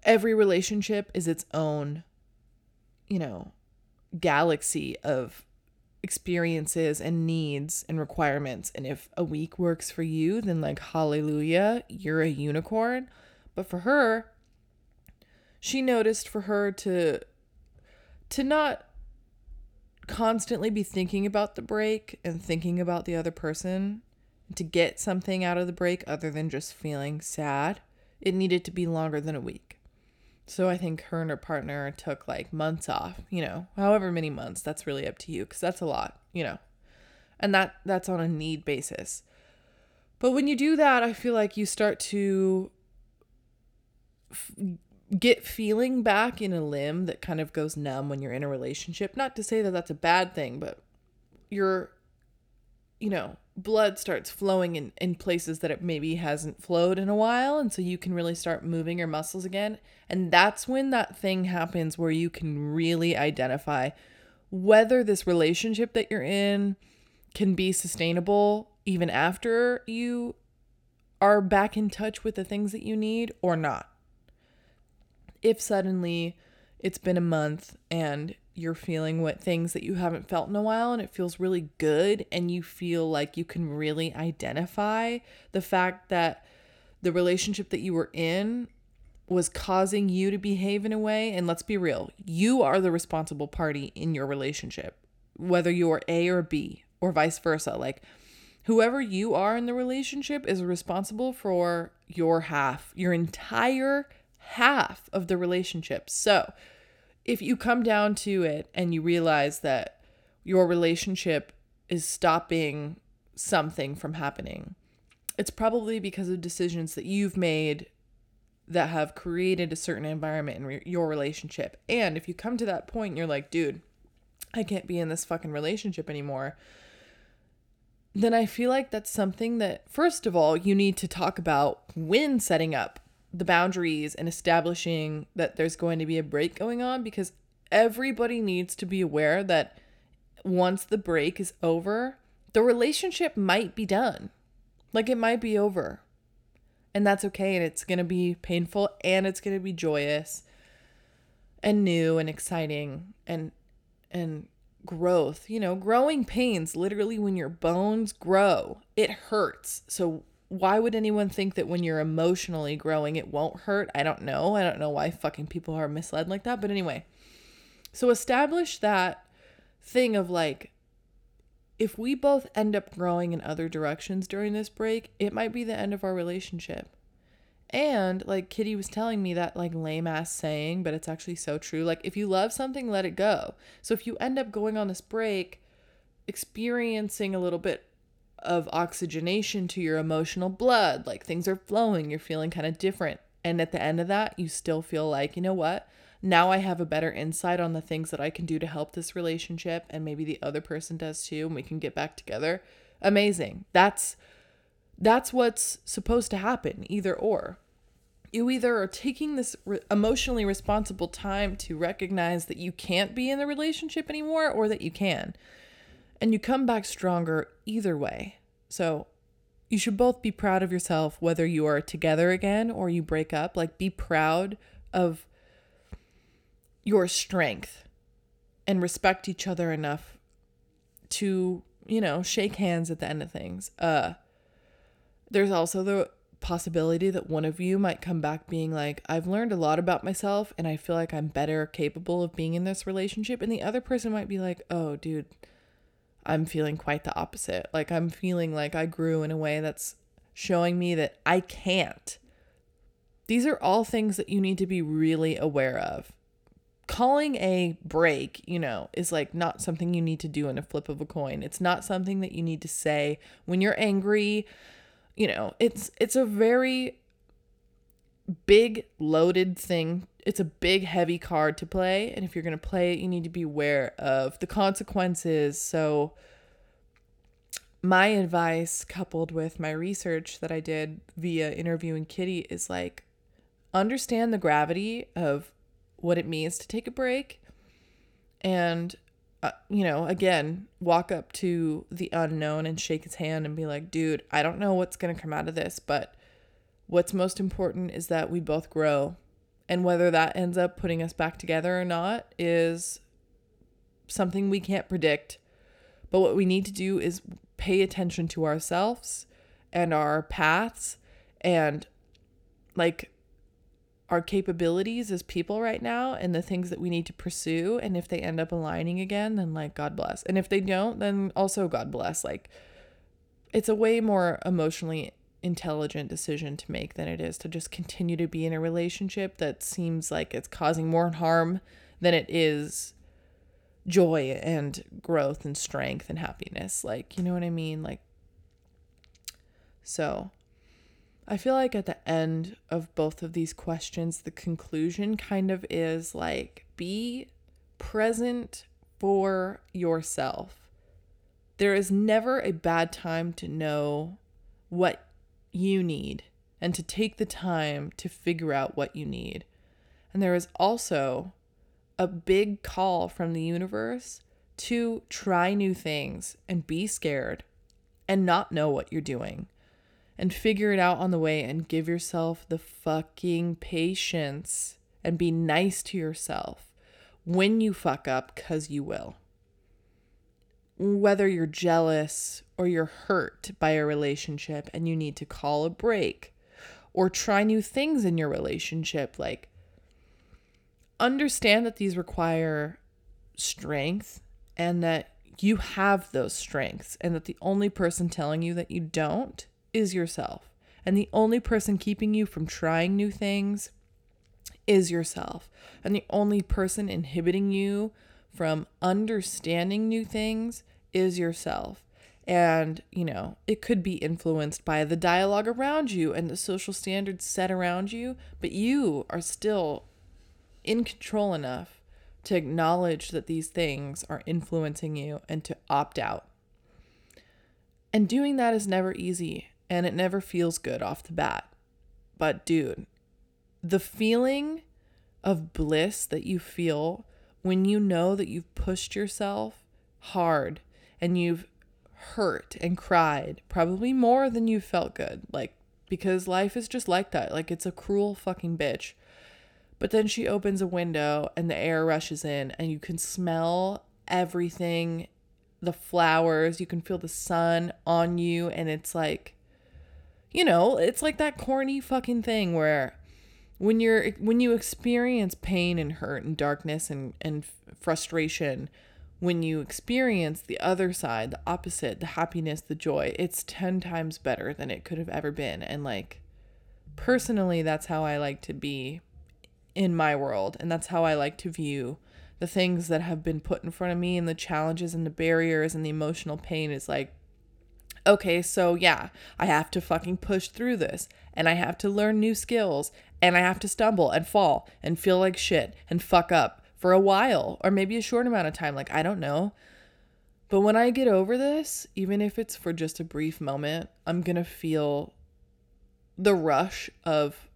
every relationship is its own you know galaxy of experiences and needs and requirements and if a week works for you then like hallelujah you're a unicorn but for her she noticed for her to to not constantly be thinking about the break and thinking about the other person to get something out of the break other than just feeling sad, it needed to be longer than a week. So I think her and her partner took like months off, you know, however many months, that's really up to you cuz that's a lot, you know. And that that's on a need basis. But when you do that, I feel like you start to f- get feeling back in a limb that kind of goes numb when you're in a relationship. Not to say that that's a bad thing, but your, you know, blood starts flowing in, in places that it maybe hasn't flowed in a while. And so you can really start moving your muscles again. And that's when that thing happens where you can really identify whether this relationship that you're in can be sustainable even after you are back in touch with the things that you need or not if suddenly it's been a month and you're feeling what things that you haven't felt in a while and it feels really good and you feel like you can really identify the fact that the relationship that you were in was causing you to behave in a way and let's be real you are the responsible party in your relationship whether you're A or B or vice versa. Like whoever you are in the relationship is responsible for your half your entire half of the relationship. So, if you come down to it and you realize that your relationship is stopping something from happening, it's probably because of decisions that you've made that have created a certain environment in re- your relationship. And if you come to that point and you're like, dude, I can't be in this fucking relationship anymore, then I feel like that's something that, first of all, you need to talk about when setting up the boundaries and establishing that there's going to be a break going on because everybody needs to be aware that once the break is over, the relationship might be done. Like it might be over. And that's okay. And it's going to be painful and it's going to be joyous and new and exciting and, and growth. You know, growing pains literally when your bones grow, it hurts. So why would anyone think that when you're emotionally growing it won't hurt? I don't know. I don't know why fucking people are misled like that. But anyway, so establish that thing of like, if we both end up growing in other directions during this break, it might be the end of our relationship. And like Kitty was telling me that like lame ass saying, but it's actually so true. Like if you love something, let it go. So if you end up going on this break, experiencing a little bit of oxygenation to your emotional blood, like things are flowing, you're feeling kind of different. And at the end of that, you still feel like, you know what? Now I have a better insight on the things that I can do to help this relationship, and maybe the other person does too, and we can get back together. Amazing. That's that's what's supposed to happen, either or. You either are taking this re- emotionally responsible time to recognize that you can't be in the relationship anymore or that you can. And you come back stronger either way. So you should both be proud of yourself, whether you are together again or you break up. Like, be proud of your strength and respect each other enough to, you know, shake hands at the end of things. Uh, there's also the possibility that one of you might come back being like, I've learned a lot about myself and I feel like I'm better capable of being in this relationship. And the other person might be like, oh, dude, I'm feeling quite the opposite. Like, I'm feeling like I grew in a way that's showing me that I can't. These are all things that you need to be really aware of. Calling a break, you know, is like not something you need to do in a flip of a coin. It's not something that you need to say when you're angry you know, it's it's a very big loaded thing. It's a big heavy card to play, and if you're going to play it, you need to be aware of the consequences. So my advice coupled with my research that I did via interviewing Kitty is like understand the gravity of what it means to take a break and uh, you know, again, walk up to the unknown and shake his hand and be like, dude, I don't know what's going to come out of this, but what's most important is that we both grow. And whether that ends up putting us back together or not is something we can't predict. But what we need to do is pay attention to ourselves and our paths and like our capabilities as people right now and the things that we need to pursue. And if they end up aligning again then like god bless. And if they don't then also god bless. Like it's a way more emotionally intelligent decision to make than it is to just continue to be in a relationship that seems like it's causing more harm than it is joy and growth and strength and happiness like you know what i mean like so I feel like at the end of both of these questions, the conclusion kind of is like be present for yourself. There is never a bad time to know what you need and to take the time to figure out what you need. And there is also a big call from the universe to try new things and be scared and not know what you're doing and figure it out on the way and give yourself the fucking patience and be nice to yourself when you fuck up, because you will. Whether you're jealous or you're hurt by a relationship and you need to call a break or try new things in your relationship, like understand that these require strength and that you have those strengths and that the only person telling you that you don't is yourself. And the only person keeping you from trying new things is yourself. And the only person inhibiting you from understanding new things is yourself. And, you know, it could be influenced by the dialogue around you and the social standards set around you, but you are still in control enough to acknowledge that these things are influencing you and to opt out. And doing that is never easy and it never feels good off the bat. But dude, the feeling of bliss that you feel when you know that you've pushed yourself hard and you've hurt and cried, probably more than you felt good. Like, because life is just like that. Like, it's a cruel fucking bitch. But then she opens a window and the air rushes in, and you can smell everything the flowers, you can feel the sun on you, and it's like, you know, it's like that corny fucking thing where when you're when you experience pain and hurt and darkness and and frustration when you experience the other side the opposite the happiness the joy it's 10 times better than it could have ever been. And like personally that's how i like to be in my world and that's how i like to view the things that have been put in front of me and the challenges and the barriers and the emotional pain is like okay, so yeah, I have to fucking push through this and I have to learn new skills and I have to stumble and fall and feel like shit and fuck up for a while or maybe a short amount of time. Like, I don't know. But when I get over this, even if it's for just a brief moment, I'm going to feel the rush of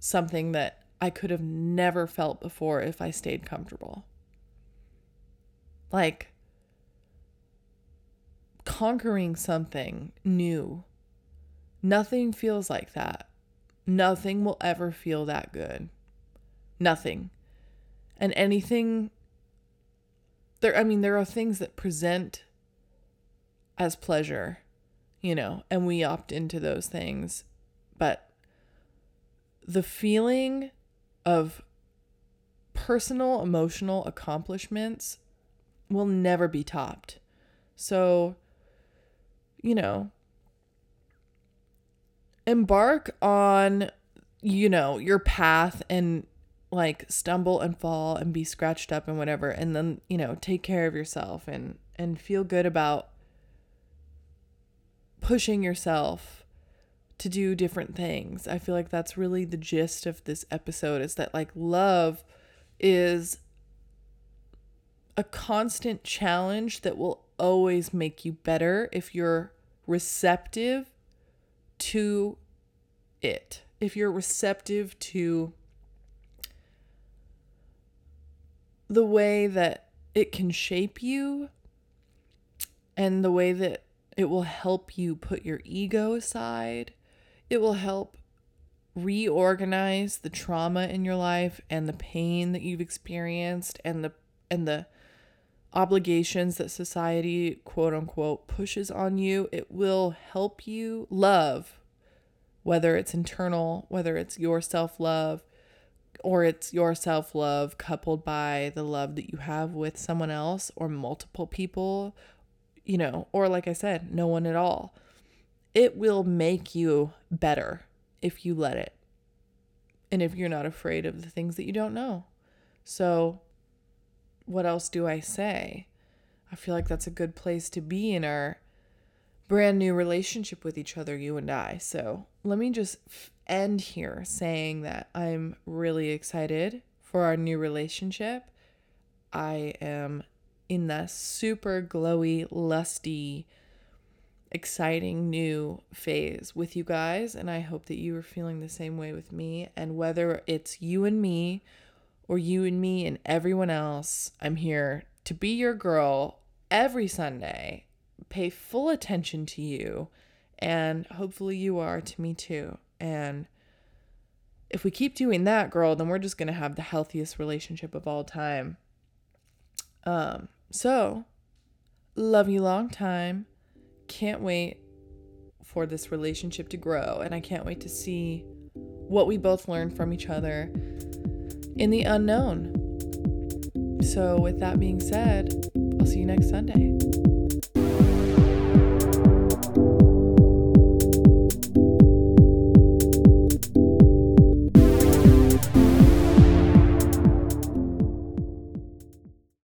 something that I could have never felt before if I stayed comfortable. Like conquering something new. Nothing feels like that. Nothing will ever feel that good. Nothing. And anything there I mean there are things that present as pleasure, you know, and we opt into those things. But the feeling of personal emotional accomplishments will never be topped. So, you know, embark on, you know, your path and like stumble and fall and be scratched up and whatever and then, you know, take care of yourself and and feel good about pushing yourself to do different things. I feel like that's really the gist of this episode is that like love is a constant challenge that will always make you better if you're receptive to it. If you're receptive to the way that it can shape you and the way that it will help you put your ego aside, it will help reorganize the trauma in your life and the pain that you've experienced and the and the obligations that society, quote unquote, pushes on you, it will help you love, whether it's internal, whether it's your self love, or it's your self love coupled by the love that you have with someone else or multiple people, you know, or like I said, no one at all. It will make you better if you let it. And if you're not afraid of the things that you don't know. So, what else do I say? I feel like that's a good place to be in our brand new relationship with each other, you and I. So let me just end here saying that I'm really excited for our new relationship. I am in that super glowy, lusty, exciting new phase with you guys. And I hope that you are feeling the same way with me. And whether it's you and me, or you and me and everyone else. I'm here to be your girl every Sunday, pay full attention to you, and hopefully you are to me too. And if we keep doing that, girl, then we're just going to have the healthiest relationship of all time. Um, so love you long time. Can't wait for this relationship to grow and I can't wait to see what we both learn from each other in the unknown. So, with that being said, I'll see you next Sunday.